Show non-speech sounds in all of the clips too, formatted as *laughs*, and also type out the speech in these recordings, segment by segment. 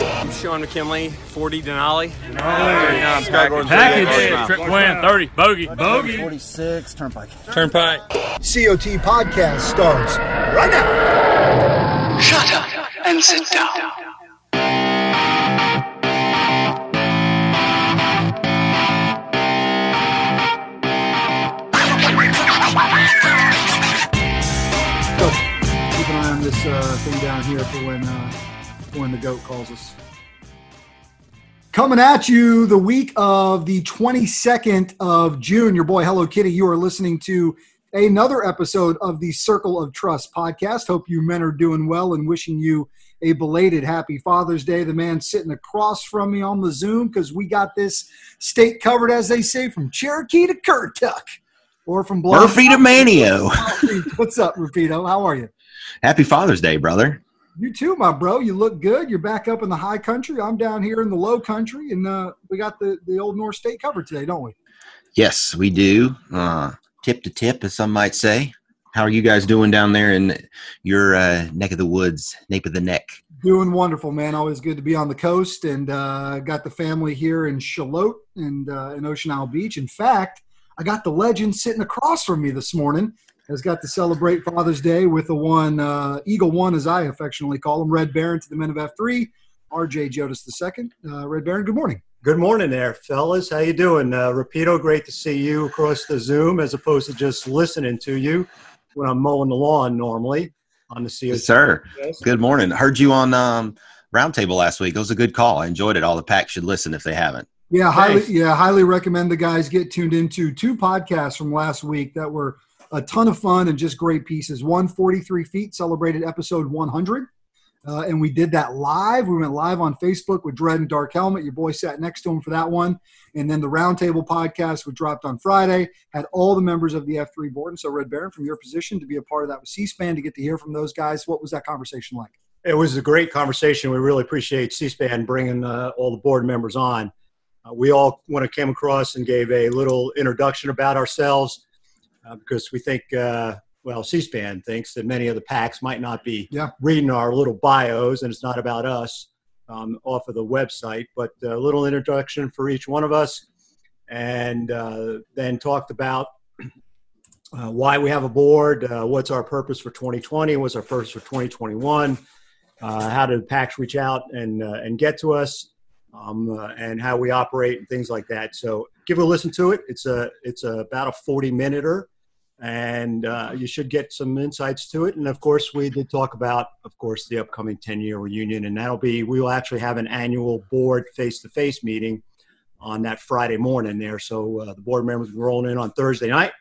I'm Sean McKinley, 40 Denali. Package. Package. Trip plan 30. Bogey. Bogey. 46, Turnpike. Turnpike. COT podcast starts right now. Shut up and sit down. So, keep an eye on this uh, thing down here for when uh, for when the goat calls us. Coming at you the week of the 22nd of June. Your boy Hello Kitty. You are listening to another episode of the Circle of Trust podcast. Hope you men are doing well and wishing you a belated happy Father's Day. The man sitting across from me on the Zoom because we got this state covered, as they say, from Cherokee to Currituck or from Bluff- Murphy to Manteo. What's up, Rapido? How are you? Happy Father's Day, brother. You too, my bro. You look good. You're back up in the high country. I'm down here in the low country, and uh, we got the, the old North State covered today, don't we? Yes, we do. Uh, tip to tip, as some might say. How are you guys doing down there in your uh, neck of the woods, nape of the neck? Doing wonderful, man. Always good to be on the coast, and uh, got the family here in Charlotte and uh, in Ocean Isle Beach. In fact, I got the legend sitting across from me this morning. Has got to celebrate Father's Day with the one uh, Eagle One, as I affectionately call him, Red Baron to the men of F three, R.J. Jodas II. Uh, Red Baron, good morning. Good morning there, fellas. How you doing? Uh, Rapido, great to see you across the Zoom as opposed to just listening to you when I'm mowing the lawn normally on the CO. Yes, sir. Good morning. Heard you on um, Roundtable last week. It was a good call. I enjoyed it. All the packs should listen if they haven't. Yeah, highly, Thanks. yeah, highly recommend the guys get tuned into two podcasts from last week that were a ton of fun and just great pieces. One, 43 Feet celebrated episode 100. Uh, and we did that live. We went live on Facebook with Dredd and Dark Helmet. Your boy sat next to him for that one. And then the Roundtable podcast, which dropped on Friday, had all the members of the F3 board. And so, Red Baron, from your position to be a part of that with C SPAN to get to hear from those guys, what was that conversation like? It was a great conversation. We really appreciate C-SPAN bringing uh, all the board members on. Uh, we all when it came across and gave a little introduction about ourselves uh, because we think, uh, well, C-SPAN thinks that many of the packs might not be Yeah. reading our little bios, and it's not about us um, off of the website, but a little introduction for each one of us, and uh, then talked about *clears throat* uh, why we have a board, uh, what's our purpose for 2020, what's our purpose for 2021, uh, how did PAX reach out and uh, and get to us, um, uh, and how we operate and things like that. So give a listen to it. It's a it's a, about a 40 minuter, and uh, you should get some insights to it. And of course, we did talk about, of course, the upcoming 10 year reunion, and that'll be we will actually have an annual board face to face meeting on that Friday morning there. So uh, the board members will be rolling in on Thursday night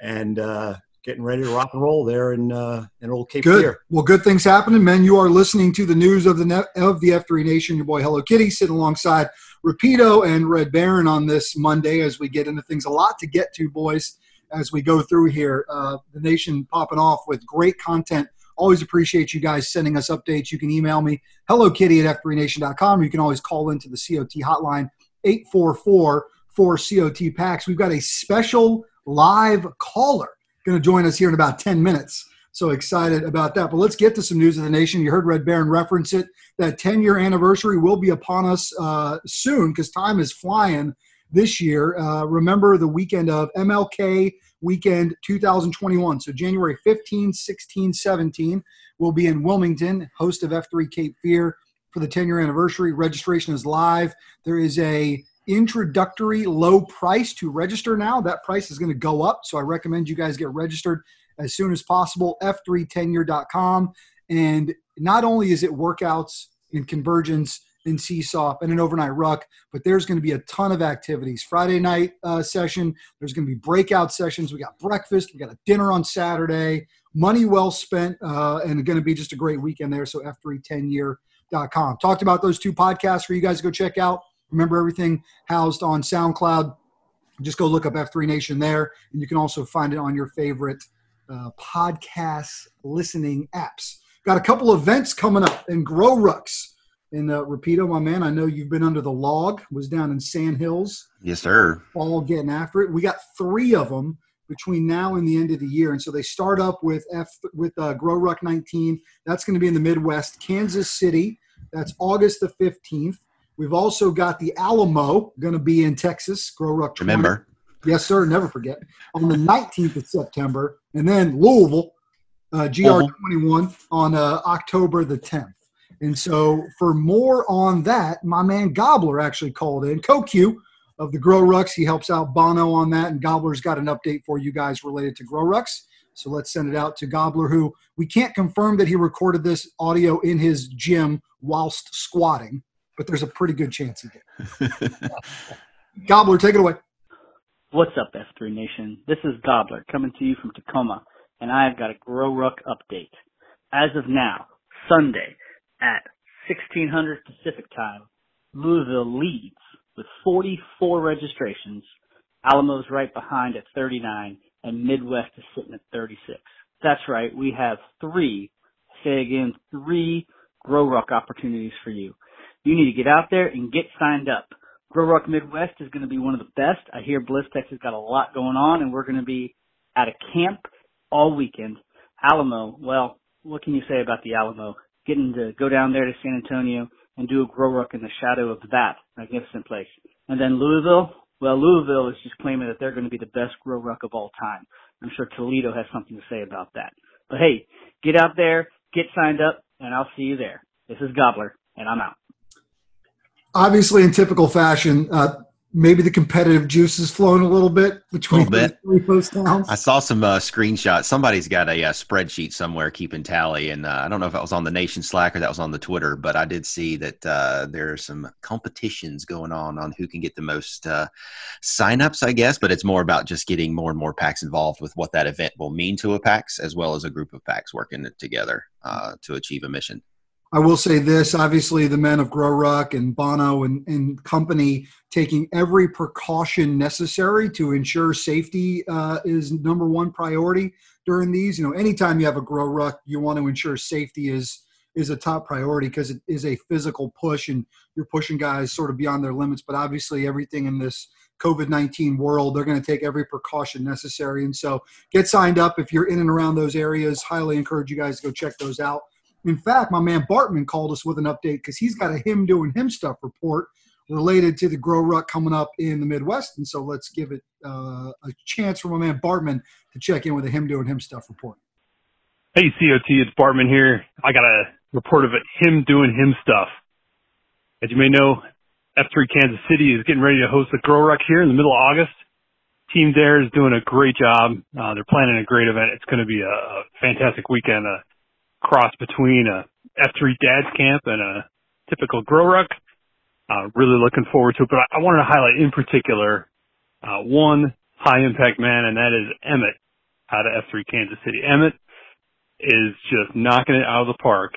and uh, getting ready to rock and roll there in uh, in old Cape Good. Fear. Well, good things happening, men. You are listening to the news of the net, of the F3 Nation. Your boy Hello Kitty sitting alongside Rapido and Red Baron on this Monday as we get into things. A lot to get to, boys, as we go through here. Uh, the nation popping off with great content. Always appreciate you guys sending us updates. You can email me, hello kitty at f3nation.com. You can always call into the COT hotline, 844 4 COT packs. We've got a special live caller going to join us here in about 10 minutes. So excited about that. But let's get to some news of the nation. You heard Red Baron reference it. That 10 year anniversary will be upon us uh, soon because time is flying this year. Uh, remember the weekend of MLK weekend 2021. So January 15, 16, 17, we'll be in Wilmington, host of F3 Cape Fear for the 10 year anniversary. Registration is live. There is a introductory low price to register now. That price is going to go up. So I recommend you guys get registered as soon as possible. F3tenure.com. And not only is it workouts and convergence and seesaw and an overnight ruck, but there's going to be a ton of activities. Friday night uh, session, there's going to be breakout sessions. We got breakfast, we got a dinner on Saturday. Money well spent, uh, and going to be just a great weekend there. So F310year.com. Talked about those two podcasts for you guys to go check out. Remember everything housed on SoundCloud. Just go look up F3 Nation there, and you can also find it on your favorite uh, podcast listening apps. Got a couple events coming up in Grow Rucks. And uh, Rapido, my man, I know you've been under the log. Was down in Sand Hills. Yes, sir. All getting after it. We got three of them between now and the end of the year, and so they start up with F with uh, Grow Ruck 19. That's going to be in the Midwest, Kansas City. That's August the 15th. We've also got the Alamo going to be in Texas. Grow Ruck. 20. Remember? Yes, sir. Never forget. On the 19th of September, and then Louisville, uh, GR21 on uh, October the 10th. And so, for more on that, my man Gobbler actually called in. CoQ of the Grow Rucks. He helps out Bono on that, and Gobbler's got an update for you guys related to Grow Rucks. So let's send it out to Gobbler, who we can't confirm that he recorded this audio in his gym whilst squatting, but there's a pretty good chance he did. *laughs* Gobbler, take it away. What's up, F3 Nation? This is Gobbler coming to you from Tacoma, and I've got a Grow Ruck update. As of now, Sunday at 1600 Pacific Time, Louisville leads with 44 registrations. Alamo's right behind at 39, and Midwest is sitting at 36. That's right, we have three, say again, three Grow Ruck opportunities for you. You need to get out there and get signed up. Grow Ruck Midwest is going to be one of the best. I hear BlizzTech has got a lot going on, and we're going to be at a camp all weekend. Alamo, well, what can you say about the Alamo? Getting to go down there to San Antonio and do a Grow Ruck in the shadow of that magnificent place. And then Louisville, well, Louisville is just claiming that they're going to be the best Grow Ruck of all time. I'm sure Toledo has something to say about that. But hey, get out there, get signed up, and I'll see you there. This is Gobbler, and I'm out obviously in typical fashion, uh, maybe the competitive juice is flowing a little bit between Little bit. three post towns. I saw some uh, screenshots. Somebody's got a, uh spreadsheet somewhere keeping tally, and uh, I don't know if that was on the Nation Slack or that was on the Twitter, but I did see that uh, there are some competitions going on on who can get the most uh, signups, I guess. But it's more about just getting more and more packs involved with what that event will mean to a PAX, as well as a group of packs working together uh, to achieve a mission. I will say this obviously, the men of Grow Ruck and Bono and, and company taking every precaution necessary to ensure safety uh, is number one priority during these. You know, anytime you have a Grow Ruck, you want to ensure safety is is a top priority because it is a physical push and you're pushing guys sort of beyond their limits. But obviously, everything in this COVID 19 world, they're going to take every precaution necessary. And so get signed up if you're in and around those areas. Highly encourage you guys to go check those out. In fact, my man Bartman called us with an update because he's got a him doing him stuff report related to the Grow Ruck coming up in the Midwest. And so let's give it uh, a chance for my man Bartman to check in with a him doing him stuff report. Hey, COT, it's Bartman here. I got a report of it, him doing him stuff. As you may know, F3 Kansas City is getting ready to host the Grow Ruck here in the middle of August. Team there is doing a great job. Uh, they're planning a great event. It's going to be a, fantastic weekend. Uh, cross between a F3 Dad's Camp and a typical Grow Ruck. Uh, really looking forward to it, but I, I wanted to highlight in particular uh, one high impact man, and that is Emmett out of F3 Kansas City. Emmett is just knocking it out of the park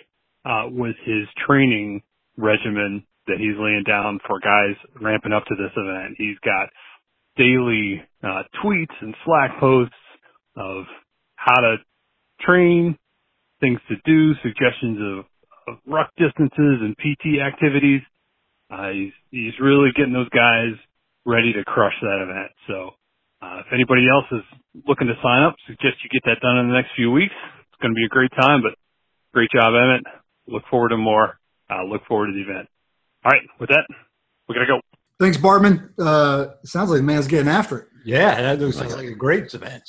uh, with his training regimen that he's laying down for guys ramping up to this event. He's got daily uh, tweets and Slack posts of how to train, things to do, suggestions of, of ruck distances and PT activities. Uh, he's, he's really getting those guys ready to crush that event. So, uh, if anybody else is looking to sign up, suggest you get that done in the next few weeks. It's going to be a great time, but great job, Emmett. Look forward to more. Uh, look forward to the event. All right. With that, we got to go. Thanks, Bartman. Uh, sounds like the man's getting after it. Yeah, that looks like a great event.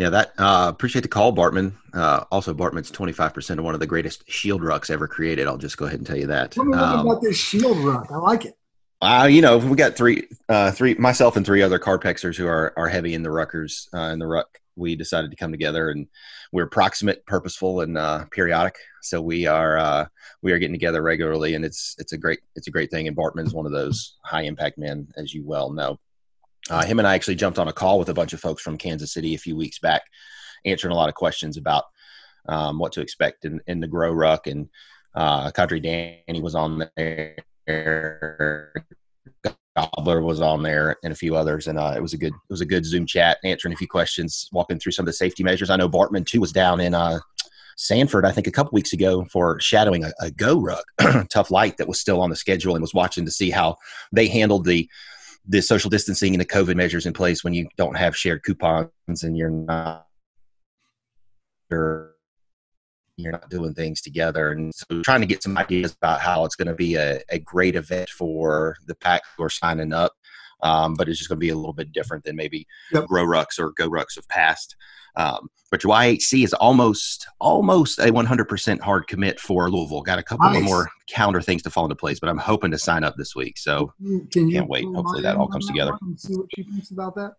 Yeah, that uh, appreciate the call, Bartman. Uh, also, Bartman's twenty five percent of one of the greatest shield rucks ever created. I'll just go ahead and tell you that. Tell me um, about this shield ruck. I like it. Uh, you know, we got three, uh, three, myself and three other carpexers who are are heavy in the ruckers uh, in the ruck we decided to come together, and we're proximate, purposeful, and uh, periodic. So we are uh, we are getting together regularly, and it's it's a great it's a great thing. And Bartman is one of those high impact men, as you well know. Uh, him and I actually jumped on a call with a bunch of folks from Kansas City a few weeks back, answering a lot of questions about um, what to expect in, in the Grow Ruck. And uh, Kadri Danny was on there. Gobbler was on there and a few others, and uh, it was a good it was a good Zoom chat, answering a few questions, walking through some of the safety measures. I know Bartman too was down in uh, Sanford, I think, a couple weeks ago for shadowing a, a Go Ruck, *clears throat* tough light that was still on the schedule, and was watching to see how they handled the the social distancing and the COVID measures in place when you don't have shared coupons and you're not you're, you're not doing things together. And so trying to get some ideas about how it's going to be a, a great event for the pack who are signing up. Um, but it's just going to be a little bit different than maybe yep. Grow Rucks or Go Rucks of past. Um, but your YHC is almost almost a 100% hard commit for Louisville. Got a couple nice. of more counter things to fall into place, but I'm hoping to sign up this week. So Can you can't wait. Hopefully that all comes together. See what she thinks about that.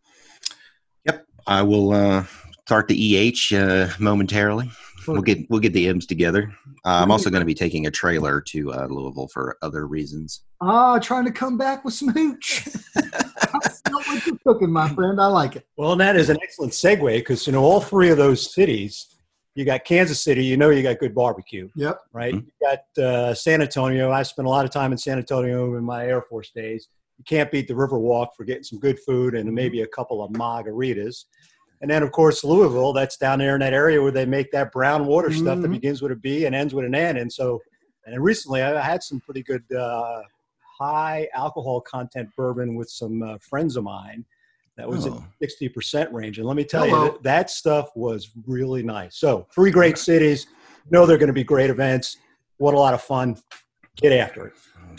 Yep, I will uh, start the EH uh, momentarily. We'll get we'll get the M's together. Uh, I'm also going to be taking a trailer to uh, Louisville for other reasons. Ah, trying to come back with some hooch. *laughs* what you're cooking, my friend. I like it. Well, and that is an excellent segue because you know all three of those cities. You got Kansas City. You know you got good barbecue. Yep. Right. Mm-hmm. You got uh, San Antonio. I spent a lot of time in San Antonio in my Air Force days. You can't beat the Riverwalk for getting some good food and maybe a couple of margaritas. And then, of course, Louisville, that's down there in that area where they make that brown water mm-hmm. stuff that mm-hmm. begins with a B and ends with an N. And so, and recently I had some pretty good uh, high alcohol content bourbon with some uh, friends of mine that was oh. in 60% range. And let me tell Hello. you, that, that stuff was really nice. So, three great cities. Know they're going to be great events. What a lot of fun. Get after it.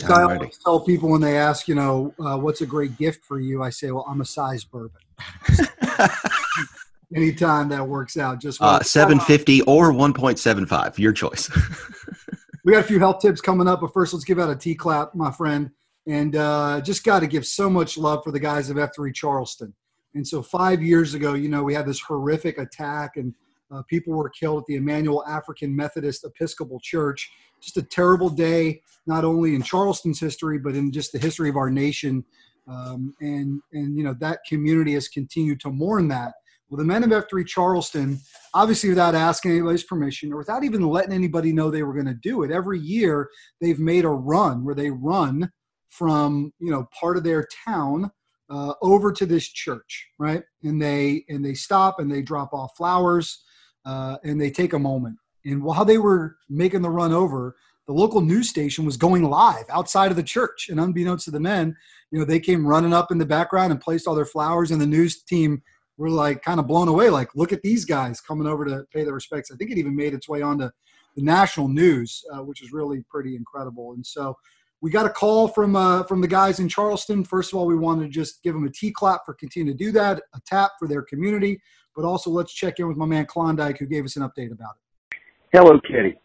I always tell people when they ask, you know, uh, what's a great gift for you? I say, well, I'm a size bourbon. *laughs* *laughs* Anytime that works out, just uh, 750 or 1.75, your choice. *laughs* we got a few health tips coming up, but first, let's give out a T clap, my friend. And uh, just got to give so much love for the guys of F3 Charleston. And so, five years ago, you know, we had this horrific attack, and uh, people were killed at the Emanuel African Methodist Episcopal Church. Just a terrible day, not only in Charleston's history, but in just the history of our nation. Um, and and you know that community has continued to mourn that. Well, the men of F3 Charleston, obviously without asking anybody's permission or without even letting anybody know they were going to do it, every year they've made a run where they run from you know part of their town uh, over to this church, right? And they and they stop and they drop off flowers uh, and they take a moment. And while they were making the run over, the local news station was going live outside of the church. And unbeknownst to the men, you know, they came running up in the background and placed all their flowers. And the news team were like kind of blown away, like, look at these guys coming over to pay their respects. I think it even made its way onto the national news, uh, which is really pretty incredible. And so we got a call from uh, from the guys in Charleston. First of all, we wanted to just give them a T clap for continuing to do that, a tap for their community, but also let's check in with my man Klondike, who gave us an update about it. Hello, Kitty.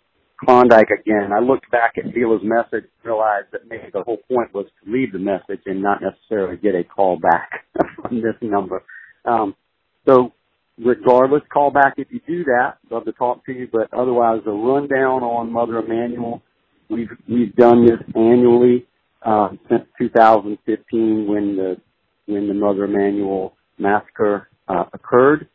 Klondike again. I looked back at Vila's message, and realized that maybe the whole point was to leave the message and not necessarily get a call back *laughs* from this number. Um, so regardless, call back if you do that. Love to talk to you, but otherwise the rundown on Mother Emanuel, we've, we've done this annually, uh, since 2015 when the, when the Mother Emanuel massacre, uh, occurred.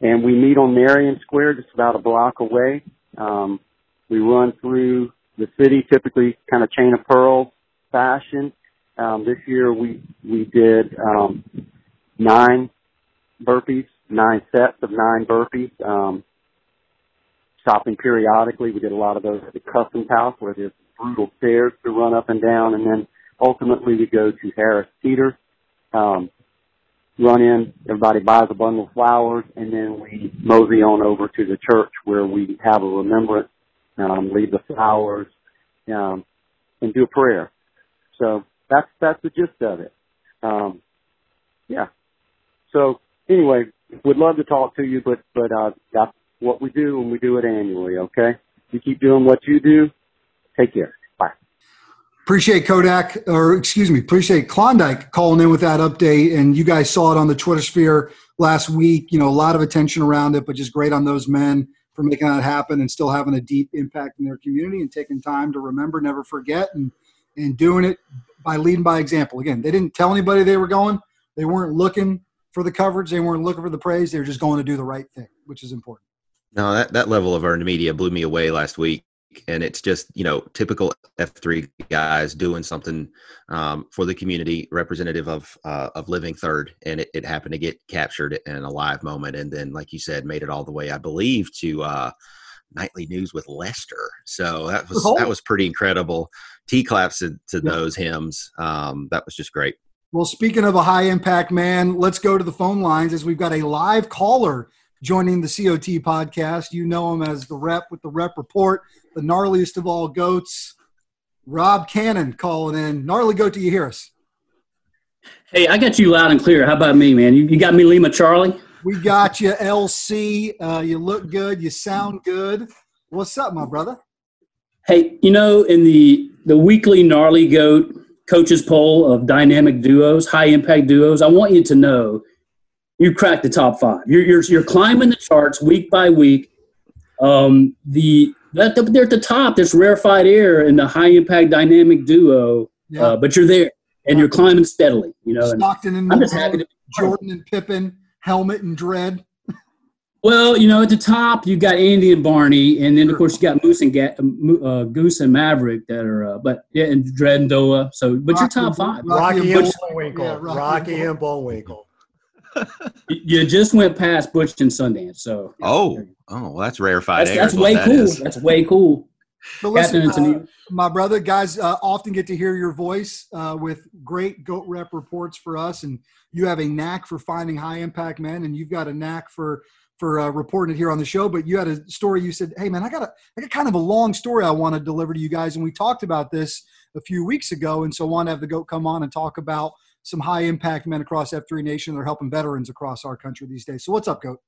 And we meet on Marion Square, just about a block away. Um, we run through the city, typically kind of chain of pearls fashion. Um, this year we we did um, nine burpees, nine sets of nine burpees. Um, stopping periodically, we did a lot of those at the Customs House where there's brutal stairs to run up and down, and then ultimately we go to Harris Teeter. Um, run in, everybody buys a bundle of flowers, and then we mosey on over to the church where we have a remembrance um, leave the flowers, um, and do a prayer. So that's that's the gist of it. Um, yeah. So anyway, would love to talk to you, but but uh, that's what we do, and we do it annually. Okay. You keep doing what you do. Take care. Bye. Appreciate Kodak, or excuse me, appreciate Klondike calling in with that update. And you guys saw it on the Twitter sphere last week. You know, a lot of attention around it, but just great on those men for making that happen and still having a deep impact in their community and taking time to remember, never forget, and and doing it by leading by example. Again, they didn't tell anybody they were going. They weren't looking for the coverage. They weren't looking for the praise. They were just going to do the right thing, which is important. No, that, that level of earned media blew me away last week. And it's just, you know, typical F3 guys doing something um, for the community, representative of uh, of living third. And it, it happened to get captured in a live moment. And then, like you said, made it all the way, I believe, to uh, nightly news with Lester. So that was that was pretty incredible. T claps to, to those hymns. Um, that was just great. Well, speaking of a high impact man, let's go to the phone lines as we've got a live caller joining the COT podcast. You know him as the rep with the rep report, the gnarliest of all goats, Rob Cannon calling in. Gnarly goat, do you hear us? Hey, I got you loud and clear. How about me, man? You, you got me, Lima Charlie? We got you, LC. Uh, you look good. You sound good. What's up, my brother? Hey, you know, in the the weekly gnarly goat coaches poll of dynamic duos, high impact duos, I want you to know you cracked the top five. You're, you're, you're climbing the charts week by week. Um, the that, they're at the top. There's rarefied air in the high impact dynamic duo, yeah. uh, but you're there and you're climbing steadily. You know, Stockton and I'm just happy to Jordan and Pippen, Helmet and Dredd. Well, you know, at the top you got Andy and Barney, and then of course you got Moose and Ga- uh, Goose and Maverick that are, uh, but yeah, and Dredd and Doa. So, but your top five, Rocky, and Bullwinkle, yeah, Rocky, Rocky and Bullwinkle. You just went past Butch and Sundance, so oh, oh, well, that's rarefied. That's, that's way that cool. Is. That's way cool. But listen, uh, my brother, guys uh, often get to hear your voice uh, with great goat rep reports for us, and you have a knack for finding high impact men, and you've got a knack for for uh, reporting it here on the show. But you had a story. You said, "Hey, man, I got a I got kind of a long story I want to deliver to you guys." And we talked about this a few weeks ago, and so I want to have the goat come on and talk about some high impact men across F3 Nation. They're helping veterans across our country these days. So what's up, goat?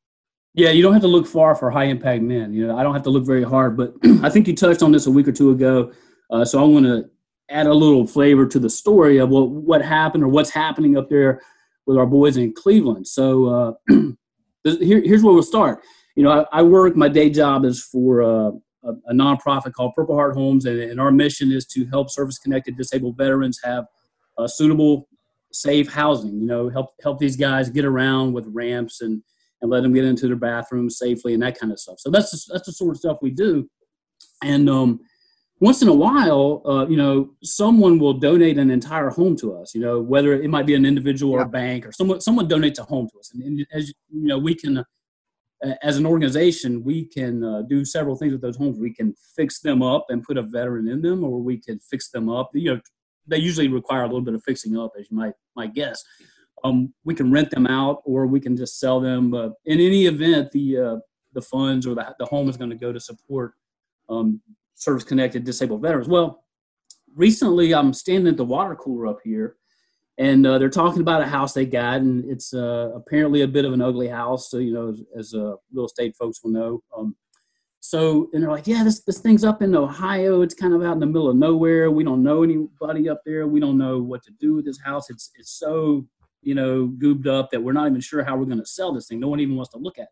Yeah, you don't have to look far for high impact men. You know, I don't have to look very hard, but *clears throat* I think you touched on this a week or two ago. Uh, so I want to add a little flavor to the story of what what happened or what's happening up there with our boys in Cleveland. So uh, *clears throat* here, here's where we'll start. You know, I, I work. My day job is for uh, a, nonprofit called Purple Heart Homes, and, and, our mission is to help service-connected disabled veterans have uh, suitable, safe housing. You know, help help these guys get around with ramps and and let them get into their bathrooms safely and that kind of stuff. So that's the, that's the sort of stuff we do. And um, once in a while, uh, you know, someone will donate an entire home to us. You know, whether it might be an individual yeah. or a bank or someone someone donates a home to us, and, and as you know, we can, uh, as an organization, we can uh, do several things with those homes. We can fix them up and put a veteran in them, or we can fix them up. You know, they usually require a little bit of fixing up, as you might might guess. Um, we can rent them out, or we can just sell them. But in any event, the uh, the funds or the, the home is going to go to support um, service connected disabled veterans. Well, recently I'm standing at the water cooler up here and uh, they're talking about a house they got and it's uh, apparently a bit of an ugly house so you know as, as uh, real estate folks will know um, so and they're like yeah this, this thing's up in ohio it's kind of out in the middle of nowhere we don't know anybody up there we don't know what to do with this house it's, it's so you know goobed up that we're not even sure how we're going to sell this thing no one even wants to look at it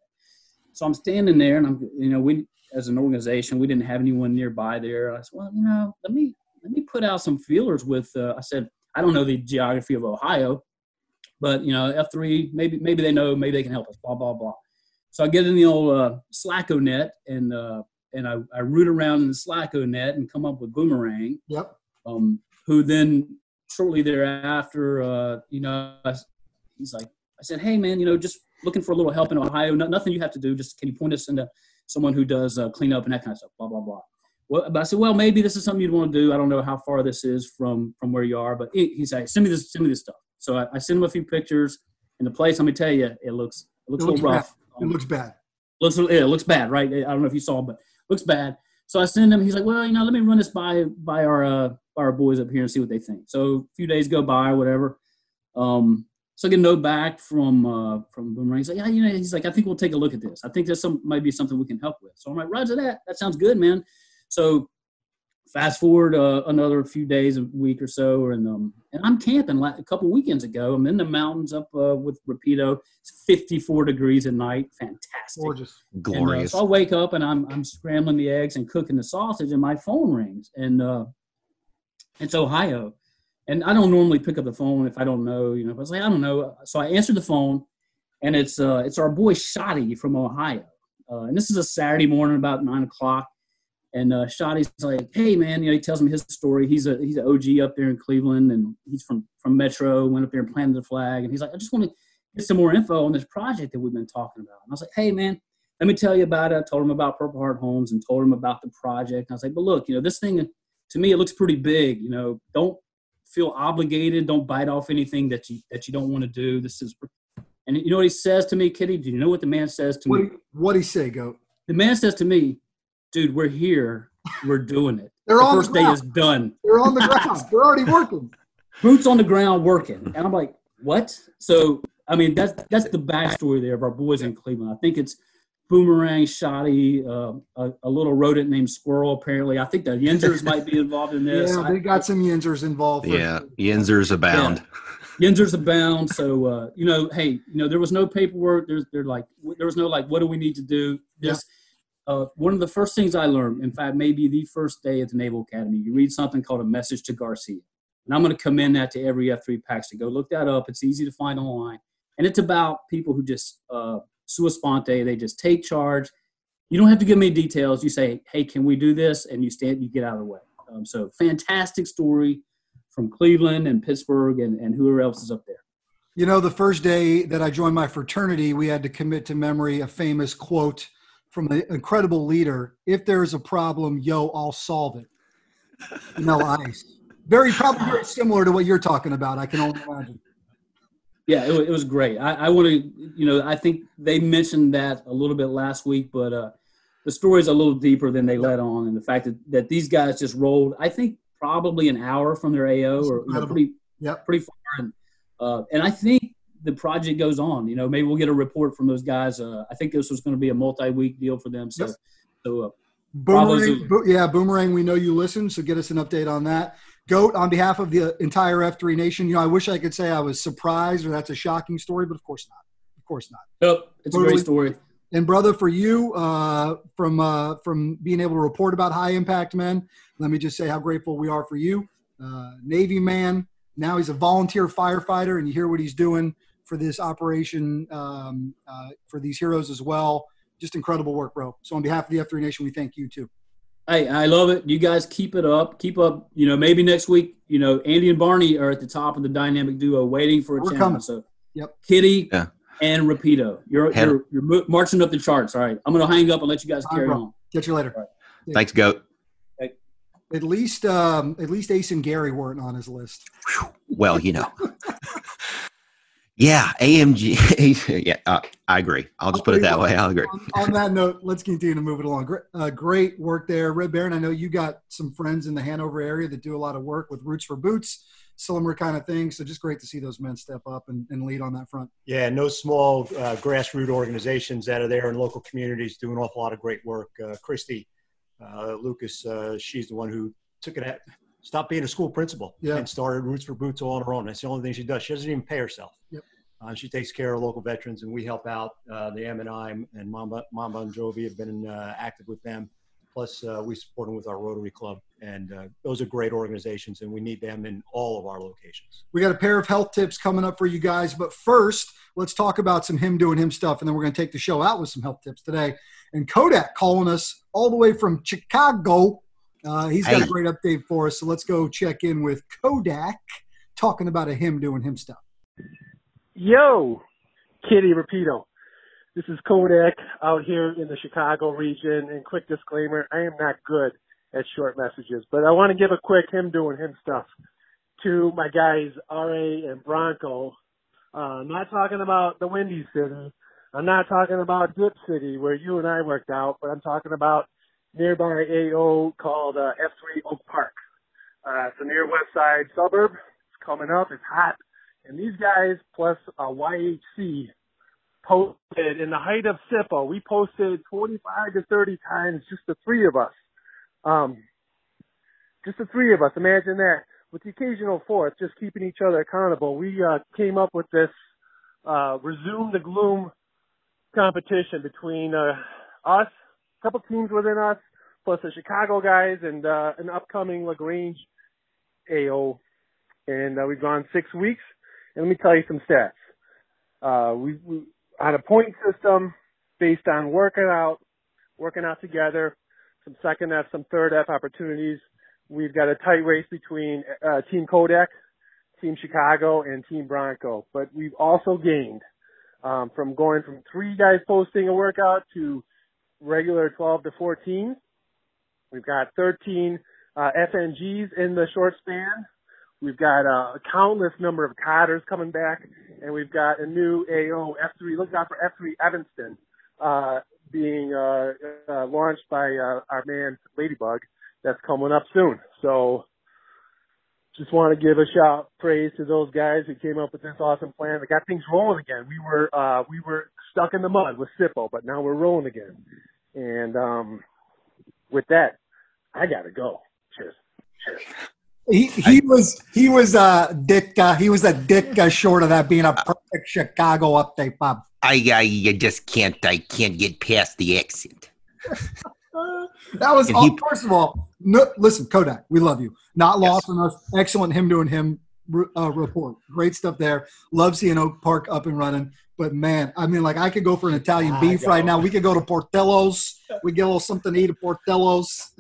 so i'm standing there and i'm you know we as an organization, we didn't have anyone nearby there. I said, well, you know, let me let me put out some feelers with. Uh, I said, I don't know the geography of Ohio, but you know, F three maybe maybe they know, maybe they can help us. Blah blah blah. So I get in the old uh, Slacko net and uh, and I, I root around in the Slacko net and come up with Boomerang. Yep. Um, who then shortly thereafter, uh, you know, he's like, I said, hey man, you know, just looking for a little help in Ohio. No, nothing you have to do. Just can you point us into someone who does uh, cleanup and that kind of stuff, blah, blah, blah. Well, but I said, well, maybe this is something you'd want to do. I don't know how far this is from from where you are, but he, he said, send me this, send me this stuff. So I, I sent him a few pictures, and the place. Let me tell you, it looks it looks, it looks a little rough. It looks bad. Looks yeah, it looks bad, right? I don't know if you saw, but looks bad. So I send him. He's like, well, you know, let me run this by by our uh, by our boys up here and see what they think. So a few days go by, whatever. Um, so I get a note back from uh, from Boomerang. He's like, yeah, you know, he's like, I think we'll take a look at this. I think there's some might be something we can help with. So I'm like, Roger that. That sounds good, man. So fast forward uh, another few days, a week or so, and um, and I'm camping like a couple weekends ago. I'm in the mountains up uh, with Rapido. It's 54 degrees at night, fantastic, gorgeous, glorious. And, uh, so I wake up and I'm I'm scrambling the eggs and cooking the sausage, and my phone rings, and uh, it's Ohio, and I don't normally pick up the phone if I don't know, you know. But I was like, I don't know, so I answered the phone, and it's uh, it's our boy Shotty from Ohio, uh, and this is a Saturday morning about nine o'clock and uh, Shotty's like, "Hey, man," you know, he tells me his story. He's a he's an OG up there in Cleveland, and he's from from Metro. Went up there and planted the flag, and he's like, "I just want to get some more info on this project that we've been talking about." And I was like, "Hey, man, let me tell you about it." I told him about Purple Heart Homes and told him about the project. And I was like, "But look, you know, this thing to me it looks pretty big. You know, don't feel obligated. Don't bite off anything that you that you don't want to do. This is." And you know what he says to me, Kitty? Do you know what the man says to what me? What he say, Goat? The man says to me, dude, we're here. We're doing it. They're the on first the day is done. They're on the ground. *laughs* They're already working. Boots on the ground working. And I'm like, what? So I mean that's that's the backstory there of our boys in Cleveland. I think it's Boomerang, Shotty, uh, a, a, little rodent named Squirrel. Apparently, I think the Yinzers might be involved in this. Yeah, they got some Yinzers involved. Yeah, Yinzers abound. Yeah. Yinzers abound. So uh, you know, hey, you know, there was no paperwork. There's there like there was no like, what do we need to do? Just uh, one of the first things I learned, in fact, maybe the first day at the Naval Academy, you read something called a message to Garcia. And I'm going to commend that to every F3 PAX to go look that up. It's easy to find online. And it's about people who just, uh, sua sponte, they just take charge. You don't have to give me details. You say, hey, can we do this? And you stand, you get out of the way. Um, so fantastic story from Cleveland and Pittsburgh and, and whoever else is up there. You know, the first day that I joined my fraternity, we had to commit to memory a famous quote from an incredible leader. If there is a problem, yo, I'll solve it. No *laughs* ice. Very probably very similar to what you're talking about. I can only imagine. Yeah, it, it was great. I, I want to, you know, I think they mentioned that a little bit last week, but uh, the story is a little deeper than they let on, and the fact that, that these guys just rolled, I think probably an hour from their AO or you know, pretty, yep. pretty far, and uh, and I think the project goes on. You know, maybe we'll get a report from those guys. Uh, I think this was going to be a multi-week deal for them. So, so uh, Boomerang, bo- yeah, Boomerang. We know you listen, so get us an update on that. Goat, on behalf of the entire F3 Nation, you know, I wish I could say I was surprised or that's a shocking story, but of course not. Of course not. Nope, it's totally. a great story. And brother, for you, uh, from uh, from being able to report about high impact men, let me just say how grateful we are for you, uh, Navy man. Now he's a volunteer firefighter, and you hear what he's doing for this operation um, uh, for these heroes as well. Just incredible work, bro. So on behalf of the F3 Nation, we thank you too. Hey, I love it. You guys keep it up. Keep up. You know, maybe next week, you know, Andy and Barney are at the top of the dynamic duo, waiting for a We're chance. coming. So, yep. Kitty yeah. and Rapido, you're you're you're marching up the charts. All right, I'm gonna hang up and let you guys All right, carry bro. on. Catch you later. Thanks, Goat. At least, um, at least Ace and Gary weren't on his list. Well, you know. *laughs* yeah, AMG. *laughs* yeah, uh, I agree. I'll just put it that way. I'll agree. On, on that note, let's continue to move it along. Great, uh, great work there, Red Baron. I know you got some friends in the Hanover area that do a lot of work with Roots for Boots, similar kind of things. So just great to see those men step up and, and lead on that front. Yeah, no small uh, grassroots organizations that are there in local communities do an awful lot of great work. Uh, Christy uh, Lucas, uh, she's the one who took it at, stopped being a school principal Yeah. and started Roots for Boots all on her own. That's the only thing she does. She doesn't even pay herself. Yep. Uh, she takes care of local veterans, and we help out. Uh, the M and I and Mamba, Mamba and Jovi have been uh, active with them. Plus, uh, we support them with our Rotary Club, and uh, those are great organizations, and we need them in all of our locations. We got a pair of health tips coming up for you guys. But first, let's talk about some him doing him stuff. And then we're going to take the show out with some health tips today. And Kodak calling us all the way from Chicago. Uh, he's got Hey. a great update for us. So let's go check in with Kodak talking about a him doing him stuff. Yo, Kitty Rapido. This is Kodak out here in the Chicago region. And quick disclaimer, I am not good at short messages, but I want to give a quick him doing him stuff to my guys RA and Bronco. Uh, I'm not talking about the Windy City. I'm not talking about Dip City where you and I worked out, but I'm talking about nearby AO called uh, F3 Oak Park. Uh, it's a near west side suburb. It's coming up. It's hot. And these guys plus a YHC posted in the height of SIPA, we posted 25 to 30 times, just the three of us. Um, just the three of us. Imagine that with the occasional fourth, just keeping each other accountable. We uh, came up with this uh, resume the gloom competition between uh, us, couple teams within us, plus the Chicago guys, and uh, an upcoming La Grange AO. And uh, we've gone six weeks. And let me tell you some stats. Uh, we, we on a point system based on working out, working out together, some second F, some third F opportunities. We've got a tight race between uh, Team Kodak, Team Chicago, and Team Bronco. But we've also gained um, from going from three guys posting a workout to regular 12 to 14. We've got 13 uh, FNGs in the short span. We've got uh, a countless number of cotters coming back, and we've got a new AO F3. Look out for F3 Evanston uh, being uh, uh, launched by uh, our man Ladybug. That's coming up soon. So, just want to give a shout praise to those guys who came up with this awesome plan. They got things rolling again. We were uh, we were stuck in the mud with Sippo, but now we're rolling again. And um, with that, I gotta go. Cheers. Cheers. He he was he was a dick. Uh, he was a dick uh, short of that being a perfect Chicago update, Bob. I, I just can't. I can't get past the accent. *laughs* That was all, he- first of all. No, listen, Kodak, we love you. Not lost on us. Excellent him doing him uh, report. Great stuff there. Love seeing Oak Park up and running. But man, I mean, like I could go for an Italian beef right now. We could go to Portillo's. We get a little something to eat at Portillo's.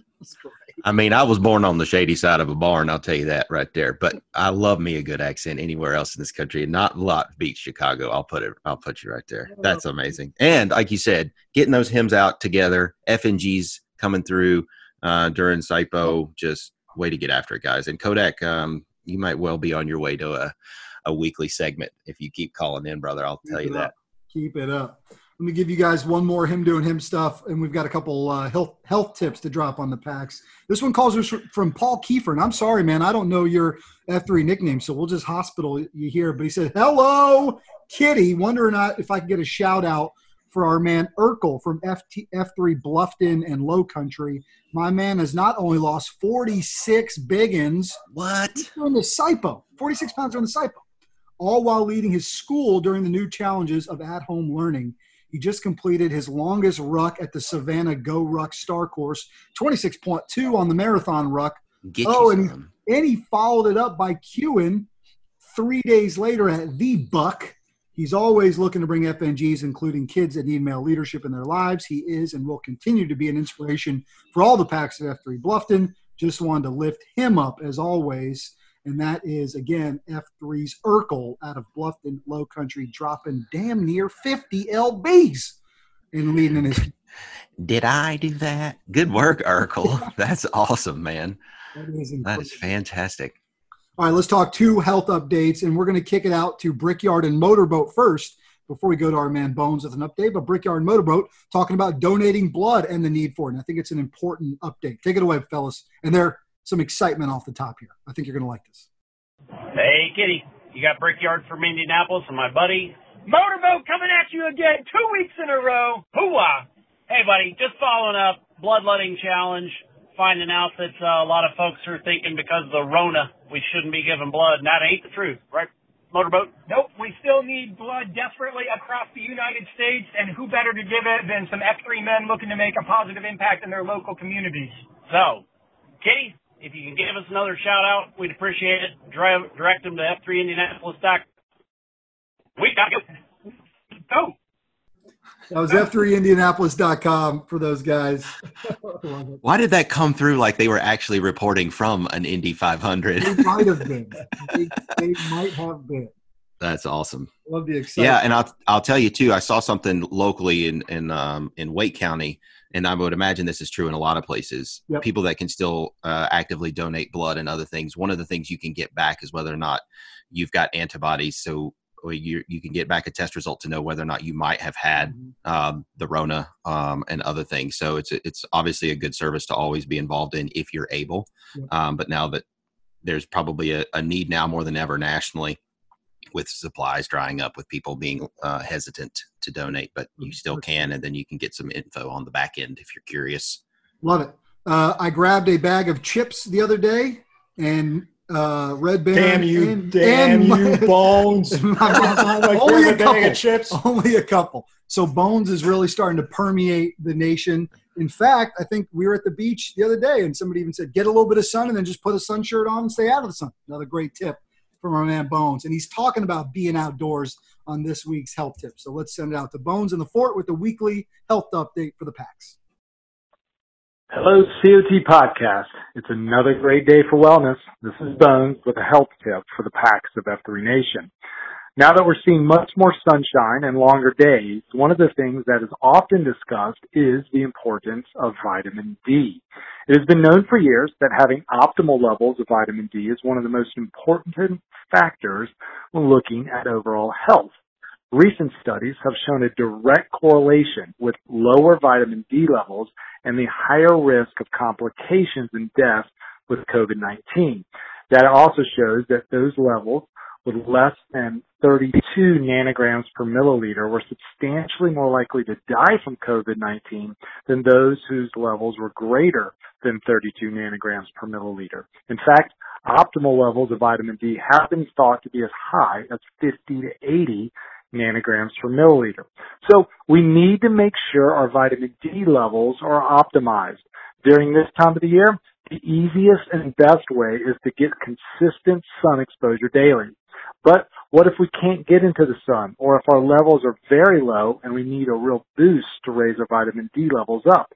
I mean, I was born on the shady side of a barn. I'll tell you that right there. But I love me a good accent anywhere else in this country. Not a lot beats Chicago. I'll put it. I'll put you right there. That's amazing. And like you said, getting those hymns out together, FNGs coming through uh, during SIPO. Just way to get after it, guys. And Kodak, um, you might well be on your way to a, a weekly segment if you keep calling in, brother. I'll tell you that. up. Keep it up. Let me give you guys one more him doing him stuff, and we've got a couple uh, health health tips to drop on the packs. This one calls us from Paul Kiefer, and I'm sorry, man, I don't know your F3 nickname, so we'll just hospital you here. But he said, "Hello, Kitty. Wondering if I could get a shout out for our man Urkel from FT, F3 Bluffton and Low Country. My man has not only lost 46 biggins, what on the SIPO, 46 pounds on the SIPO, all while leading his school during the new challenges of at-home learning." He just completed his longest ruck at the Savannah Go Ruck Star Course, 26.2 on the marathon ruck. Get oh, and, some. and he followed it up by queuing three days later at The Buck. He's always looking to bring FNGs, including kids that need male leadership in their lives. He is and will continue to be an inspiration for all the packs at F3 Bluffton. Just wanted to lift him up as always. And that is, again, F3's Urkel out of Bluffton Low Country, dropping damn near 50 LBs and leading in his. *laughs* Did I do that? Good work, Urkel. *laughs* That's awesome, man. That is That is fantastic. All right, let's talk two health updates, and we're going to kick it out to Brickyard and Motorboat first before we go to our man Bones with an update. But Brickyard and Motorboat talking about donating blood and the need for it. And I think it's an important update. Take it away, fellas. And there's some excitement off the top here. I think you're going to like this. Hey, Kitty, you got Brickyard from Indianapolis and my buddy Motorboat coming at you again, two weeks in a row. Hooah! Hey, buddy, just following up bloodletting challenge. Finding out that uh, a lot of folks are thinking because of the Rona we shouldn't be giving blood, and that ain't the truth, right? Motorboat. Nope, we still need blood desperately across the United States, and who better to give it than some F3 men looking to make a positive impact in their local communities? So, Kitty, if you can give us another shout out, we'd appreciate it. Drive, direct them to F3Indianapolis. We got you. Go. That was F3Indianapolis.com for those guys. *laughs* Why did that come through like they were actually reporting from an Indy 500? They might have been. They, they might have been. That's awesome. Love the excitement. Yeah, and I'll I'll tell you too. I saw something locally in in um, in Wake County, and I would imagine this is true in a lot of places. Yep. People that can still uh, actively donate blood and other things. One of the things you can get back is whether or not you've got antibodies. So you you can get back a test result to know whether or not you might have had um, the Rona um, and other things. So it's it's obviously a good service to always be involved in if you're able. Um, but now that there's probably a, a need now more than ever nationally with supplies drying up with people being uh, hesitant to donate but you still can and then you can get some info on the back end if you're curious Love it. Uh, I grabbed a bag of chips the other day, and uh, Red Baron. Damn you! and, damn and you, my- Bones! *laughs* *laughs* only only a couple. chips. *laughs* Only a couple. So Bones is really starting to permeate the nation. In fact, I think we were at the beach the other day, and somebody even said, "Get a little bit of sun, and then just put a sun shirt on and stay out of the sun." Another great tip from our man Bones, and he's talking about being outdoors on this week's health tip. So let's send it out to Bones in the Fort with the weekly health update for the packs. Hello, COT Podcast. It's another great day for wellness. This is Bones with a health tip for the packs of F3 Nation. Now that we're seeing much more sunshine and longer days, one of the things that is often discussed is the importance of vitamin D. It has been known for years that having optimal levels of vitamin D is one of the most important factors when looking at overall health. Recent studies have shown a direct correlation with lower vitamin D levels and the higher risk of complications and death with COVID-19. That also shows that those levels with less than 32 nanograms per milliliter were substantially more likely to die from COVID-19 than those whose levels were greater than 32 nanograms per milliliter. In fact, optimal levels of vitamin D have been thought to be as high as 50 to 80 nanograms per milliliter. So we need to make sure our vitamin D levels are optimized. During this time of the year, the easiest and best way is to get consistent sun exposure daily. But what if we can't get into the sun or if our levels are very low and we need a real boost to raise our vitamin D levels up?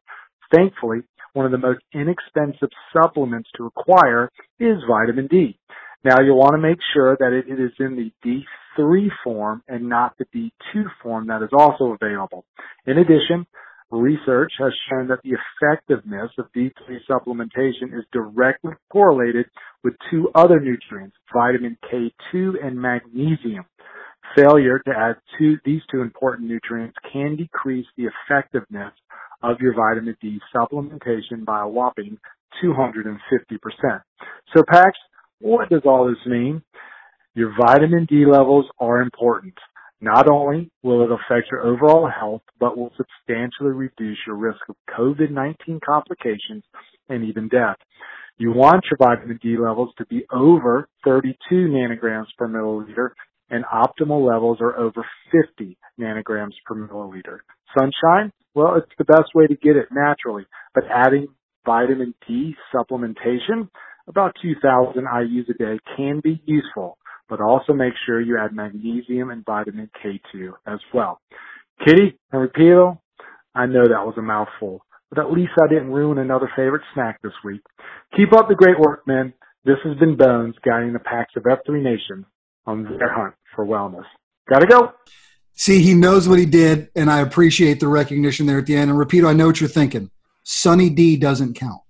Thankfully, one of the most inexpensive supplements to acquire is vitamin D. Now you'll want to make sure that it is in the D3 form and not the D2 form that is also available. In addition, research has shown that the effectiveness of D3 supplementation is directly correlated with two other nutrients, vitamin K2 and magnesium. Failure to add two, these two important nutrients can decrease the effectiveness of your vitamin D supplementation by a whopping 250%. So Pax, what does all this mean? Your vitamin D levels are important. Not only will it affect your overall health, but will substantially reduce your risk of COVID-19 complications and even death. You want your vitamin D levels to be over 32 nanograms per milliliter and optimal levels are over 50 nanograms per milliliter. Sunshine? Well, it's the best way to get it naturally, but adding vitamin D supplementation, about 2,000 IUs a day can be useful, but also make sure you add magnesium and vitamin K2 as well. Kitty and Rapido, I know that was a mouthful, but at least I didn't ruin another favorite snack this week. Keep up the great work, men. This has been Bones guiding the packs of F3 Nation on their hunt for wellness. Gotta go. See, he knows what he did, and I appreciate the recognition there at the end. And Rapido, I know what you're thinking. Sunny D doesn't count.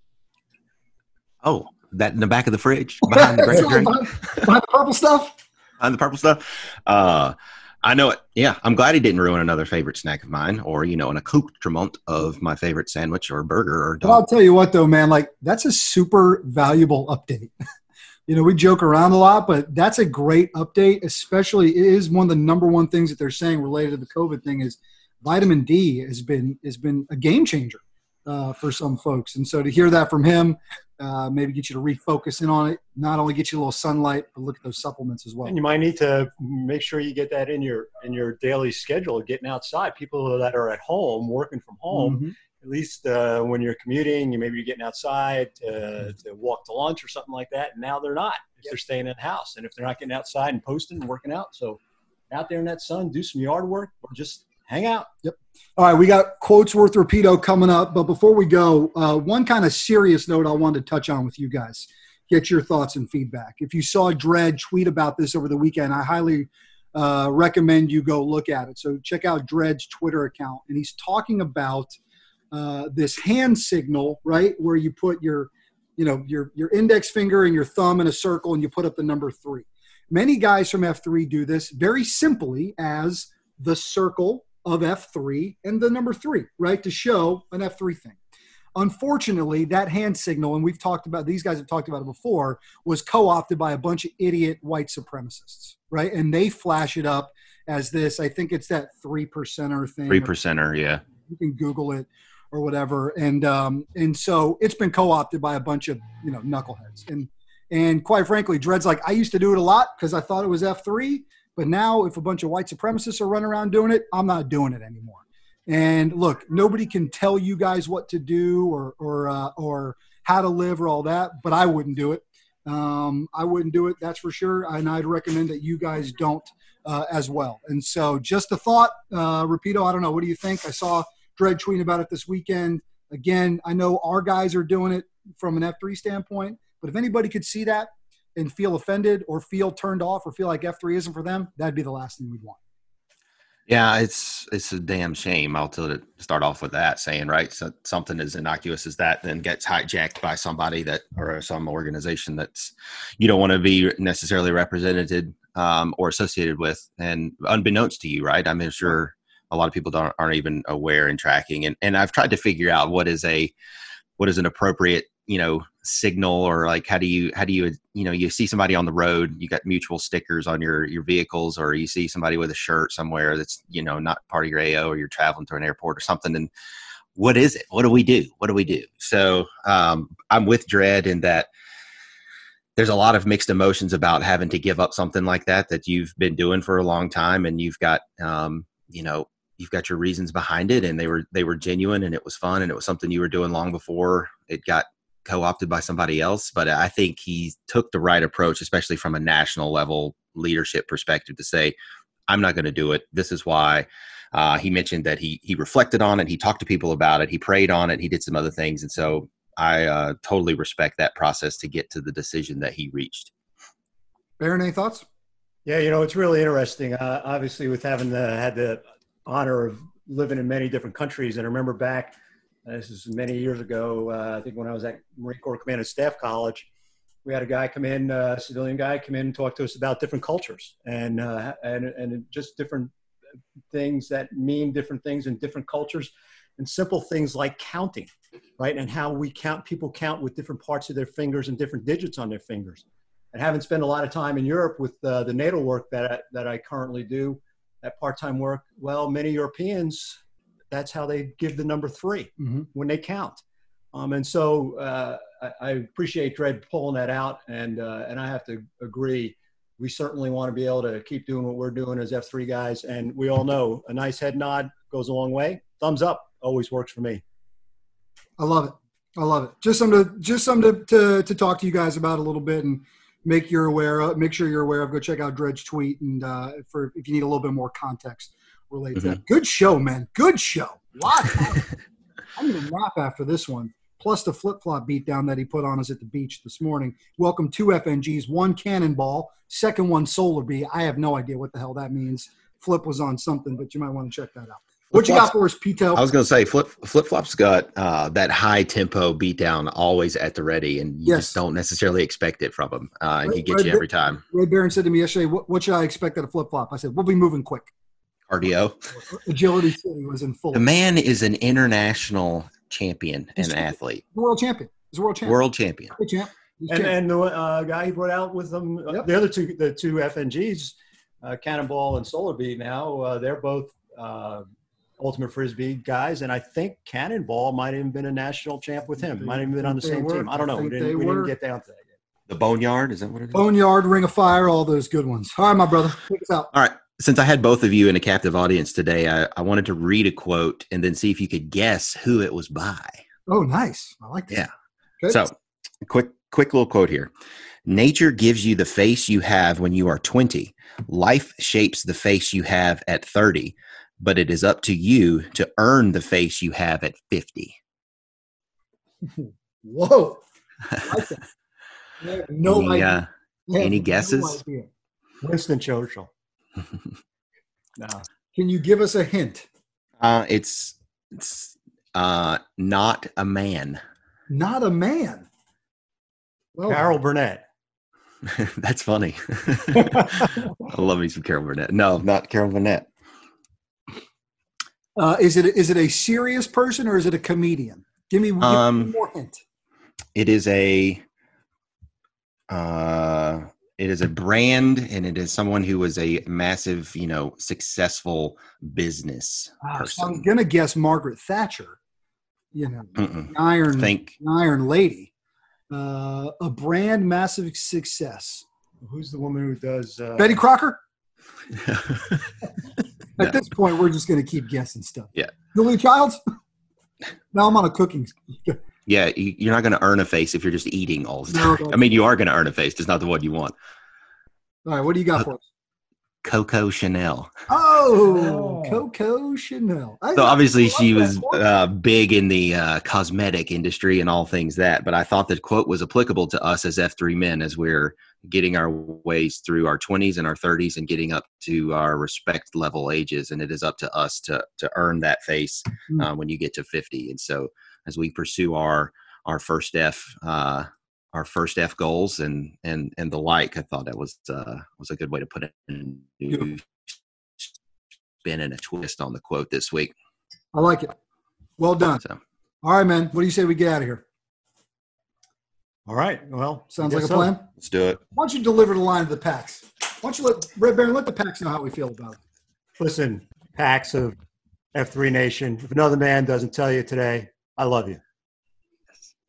Oh, that in the back of the fridge *laughs* behind the great drink, behind, behind the purple stuff. behind the purple stuff. Uh, I know it. Yeah, I'm glad he didn't ruin another favorite snack of mine, or you know, an accoutrement of my favorite sandwich or burger or But I'll tell you what, though, man, like that's a super valuable update. *laughs* you know, we joke around a lot, but that's a great update. Especially, it is one of the number one things that they're saying related to the COVID thing is vitamin D has been has been a game changer uh, for some folks, and so to hear that from him, uh, maybe get you to refocus in on it. Not only get you a little sunlight, but look at those supplements as well. And you might need to make sure you get that in your in your daily schedule, getting outside. People that are at home, working from home, Mhm. at least uh, when you're commuting, you maybe you're getting outside to, to walk to lunch or something like that. And now they're not. If they're staying in the house, and if they're not getting outside and posting and working out, so out there in that sun, do some yard work or just hang out. Yep. All right, we got quotes worth repeato coming up, but before we go, uh, one kind of serious note I wanted to touch on with you guys. Get your thoughts and feedback. If you saw Dredd tweet about this over the weekend, I highly uh, recommend you go look at it. So check out Dredd's Twitter account, and he's talking about uh, this hand signal, right, where you put your, you know, your your index finger and your thumb in a circle, and you put up the number three. Many guys from F3 do this very simply as the circle of F3 and the number three, right, to show an F3 thing. Unfortunately, that hand signal, and we've talked about these guys have talked about it before, was co-opted by a bunch of idiot white supremacists, right? And they flash it up as this. I think it's that three percenter thing. Three percenter, yeah. You can Google it. or whatever. And um, and so it's been co-opted by a bunch of you know knuckleheads. And and quite frankly, Dredd's like I used to do it a lot because I thought it was F three, but now if a bunch of white supremacists are running around doing it, I'm not doing it anymore. And look, nobody can tell you guys what to do or or uh, or how to live or all that, but I wouldn't do it. Um, I wouldn't do it, that's for sure. And I'd recommend that you guys don't uh, as well. And so, just a thought, uh, Rapido. I don't know. What do you think? I saw Dredd tweeting about it this weekend. Again, I know our guys are doing it from an F3 standpoint, but if anybody could see that and feel offended or feel turned off or feel like F3 isn't for them, that'd be the last thing we'd want. Yeah, it's it's a damn shame. I'll tell it, start off with that saying right. So something as innocuous as that then gets hijacked by somebody that or some organization that's you don't want to be necessarily represented um, or associated with, and unbeknownst to you, right? I'm sure a lot of people don't, aren't even aware and tracking. And and I've tried to figure out what is a what is an appropriate you know signal or like how do you how do you you know you see somebody on the road you got mutual stickers on your your vehicles or you see somebody with a shirt somewhere that's you know not part of your AO or you're traveling to an airport or something and what is it? What do we do? What do we do? So um, I'm with Dredd in that there's a lot of mixed emotions about having to give up something like that that you've been doing for a long time and you've got um, you know you've got your reasons behind it and they were they were genuine and it was fun and it was something you were doing long before it got co-opted by somebody else but i think he took the right approach especially from a national level leadership perspective to say i'm not going to do it. This is why. Uh, he mentioned that he he reflected on it he talked to people about it he prayed on it he did some other things and so i uh, totally respect that process to get to the decision that he reached. Baron, any thoughts? Yeah you know it's really interesting uh, obviously with having the had the honor of living in many different countries and i remember back this is many years ago. Uh, I think when I was at Marine Corps Command and Staff College, we had a guy come in, uh, a civilian guy come in and talk to us about different cultures and, uh, and, and just different things that mean different things in different cultures and simple things like counting, right? And how we count, people count with different parts of their fingers and different digits on their fingers. And having spent a lot of time in Europe with uh, the NATO work that I, that I currently do, that part-time work, well, many Europeans that's how they give the number 3 mm-hmm. when they count. Um, and so uh, I, I, appreciate Dredd pulling that out, and uh, and I have to agree. We certainly want to be able to keep doing what we're doing as F3 guys, and we all know a nice head nod goes a long way. Thumbs up always works for me. I love it. I love it. Just something to just something to, to, to talk to you guys about a little bit and make you aware of. Make sure you're aware of. Go check out Dredd's tweet and uh, for if you need a little bit more context related mm-hmm. to that. Good show, man. Good show. *laughs* I'm gonna nap after this one. Plus the flip flop beatdown that he put on us at the beach this morning. Welcome two FNGs, one cannonball, second one solar bee. I have no idea what the hell that means. Flip was on something, but you might want to check that out. What you got for us, Pito? I was going to say flip flip flop's got uh, that high tempo beatdown always at the ready, and you yes. just don't necessarily expect it from him, uh, and Red, he gets Red, you every time. Ray Baron said to me yesterday, what, "What should I expect at a flip flop?" I said, "We'll be moving quick." Cardio. Agility City was in full. The man is an international champion and athlete. World champion. He's a world champion. World champion. champ. and and the uh, guy he brought out with them, uh, yep. the other two, the two FNGs, uh, Cannonball and Solar Beat. Now uh, they're both uh, Ultimate Frisbee guys, and I think Cannonball might have been a national champ with him. Might have been on the same were. team. I don't know. We didn't, we didn't get down to that yet. The Boneyard is that what it is? Boneyard, Ring of Fire, all those good ones. All right, my brother, take us out. All right since I had both of you in a captive audience today, I, I, wanted to read a quote and then see if you could guess who it was by. Oh, nice. I like that. Yeah. Good. So, quick, quick little quote here. Nature gives you the face you have when you are 20. Life shapes the face you have at 30, but it is up to you to earn the face you have at 50. *laughs* Whoa. *laughs* no any, idea. Uh, any guesses? No Winston Churchill *laughs* no. Can you give us a hint? Uh, it's it's uh, not a man. Not a man. Well, Carol Burnett. *laughs* That's funny. *laughs* I love me some Carol Burnett. No, not Carol Burnett. Uh, is it is it a serious person or is it a comedian? Give me, give um, me more hint. It is a uh, it is a brand and it is someone who was a massive you know successful business uh, so i'm gonna guess margaret thatcher you know. Iron Think. Iron Lady, uh, a brand massive success. Who's the woman who does uh, Betty Crocker. *laughs* At this point, we're just going to keep guessing stuff. Yeah. Julia Childs. *laughs* now I'm on a cooking. Yeah, you- you're not going to earn a face if you're just eating all the No, time. no. I mean, you are going to earn a face, just not the one you want. All right, what do you got for us? Coco Chanel. Oh, Coco Chanel. I- So obviously she was uh, big in the uh, cosmetic industry and all things that, but I thought that quote was applicable to us as F3 men as we're getting our ways through our 20s and our 30s and getting up to our respect level ages. And it is up to us to, to earn that face Hmm. uh, when you get to 50. And so as we pursue our, our first F, uh, our first F goals and, and, and the like, I thought that was, uh, was a good way to put it Been in spin and a twist on the quote this week. I like it. Well done. All right, man. What do you say we get out of here? All right. Well, Sounds like a so. plan. Let's do it. Why don't you deliver the line to the packs? Why don't you let Red Baron let the packs know how we feel about it? Listen, packs of F3 Nation. If another man doesn't tell you today, I love you.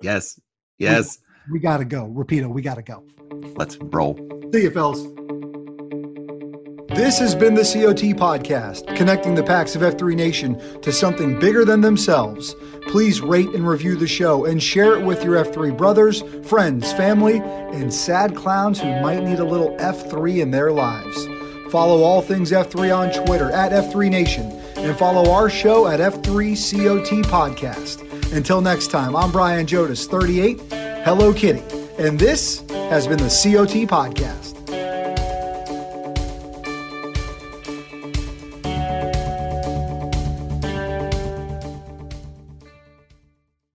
Yes. Yes. We got to go. Rapido, we got to go. Let's roll. See you, fellas. This has been the COT Podcast, connecting the packs of F3 Nation to something bigger than themselves. Please rate and review the show and share it with your F3 brothers, friends, family, and sad clowns who might need a little F3 in their lives. Follow all things F3 on Twitter at F3 Nation and follow our show at F3 COT Podcast. Until next time, I'm Brian Jodas, 38, Hello Kitty, and this has been the COT Podcast.